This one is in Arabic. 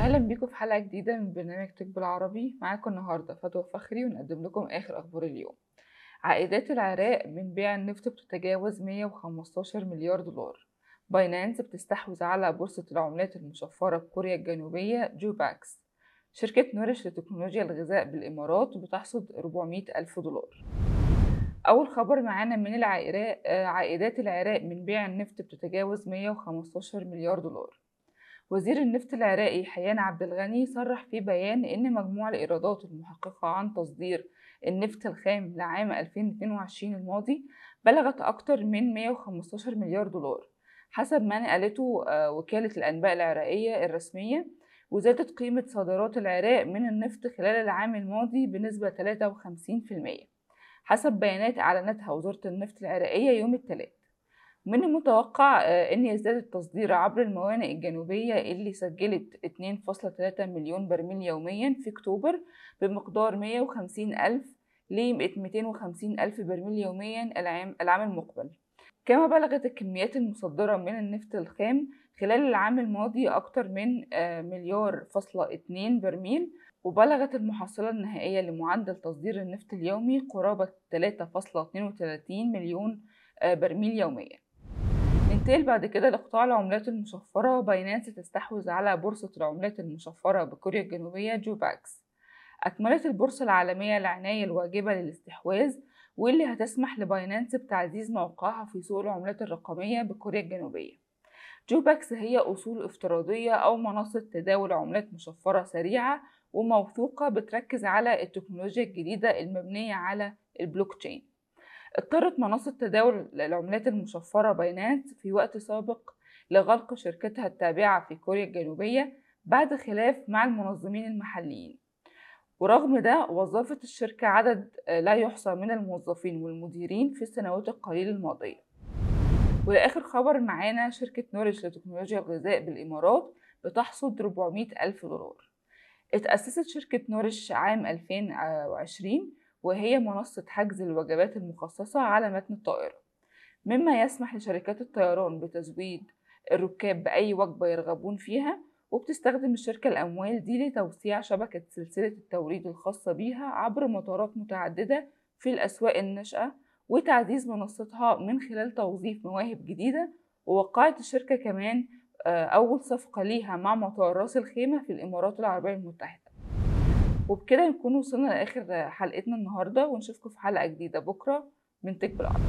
أهلا بيكم في حلقة جديدة من برنامج تك بالعربي. معاكم النهارده فدوى فخري ونقدم لكم آخر أخبار اليوم. عائدات العراق من بيع النفط بتتجاوز 115 مليار دولار. باينانس بتستحوذ على بورصة العملات المشفرة بكوريا الجنوبية جوباكس. شركة نورش لتكنولوجيا الغذاء بالإمارات بتحصد 400 ألف دولار. أول خبر معانا من العراق عائدات العراق من بيع النفط بتتجاوز 115 مليار دولار. وزير النفط العراقي حيان عبد الغني صرح في بيان إن مجموع الإيرادات المحققة عن تصدير النفط الخام لعام 2022 الماضي بلغت أكثر من 115 مليار دولار. حسب ما نقلته وكالة الأنباء العراقية الرسمية وزادت قيمة صادرات العراق من النفط خلال العام الماضي بنسبة 53% حسب بيانات أعلنتها وزارة النفط العراقية يوم الثلاث من المتوقع أن يزداد التصدير عبر الموانئ الجنوبية اللي سجلت 2.3 مليون برميل يوميا في أكتوبر بمقدار 150 ألف ل 250 ألف برميل يوميا العام, المقبل. كما بلغت الكميات المصدرة من النفط الخام خلال العام الماضي أكثر من مليار فاصلة اتنين برميل وبلغت المحصلة النهائية لمعدل تصدير النفط اليومي قرابة 3.32 مليون برميل يوميا. ننتقل بعد كده لقطاع العملات المشفرة باينانس تستحوذ على بورصة العملات المشفرة بكوريا الجنوبية جوباكس. أكملت البورصة العالمية العناية الواجبة للاستحواذ واللي هتسمح لباينانس بتعزيز موقعها في سوق العملات الرقمية بكوريا الجنوبية. جوباكس هي أصول افتراضية أو منصة تداول عملات مشفرة سريعة وموثوقة بتركز على التكنولوجيا الجديدة المبنية على البلوك تشين اضطرت منصة تداول العملات المشفرة باينانس في وقت سابق لغلق شركتها التابعة في كوريا الجنوبية بعد خلاف مع المنظمين المحليين. ورغم ده وظفت الشركة عدد لا يحصى من الموظفين والمديرين في السنوات القليلة الماضية. ولآخر خبر معانا شركة نورش لتكنولوجيا الغذاء بالإمارات بتحصد 400 ألف دولار. اتأسست شركة نورش عام 2020 وهي منصة حجز الوجبات المخصصة على متن الطائرة. مما يسمح لشركات الطيران بتزويد الركاب بأي وجبة يرغبون فيها وبتستخدم الشركة الأموال دي لتوسيع شبكة سلسلة التوريد الخاصة بيها عبر مطارات متعددة في الأسواق الناشئة وتعزيز منصتها من خلال توظيف مواهب جديدة. ووقعت الشركة كمان أول صفقة ليها مع مطار راس الخيمة في الإمارات العربية المتحدة. وبكده نكون وصلنا لآخر حلقتنا النهاردة ونشوفكم في حلقة جديدة بكرة من تك بالعربي.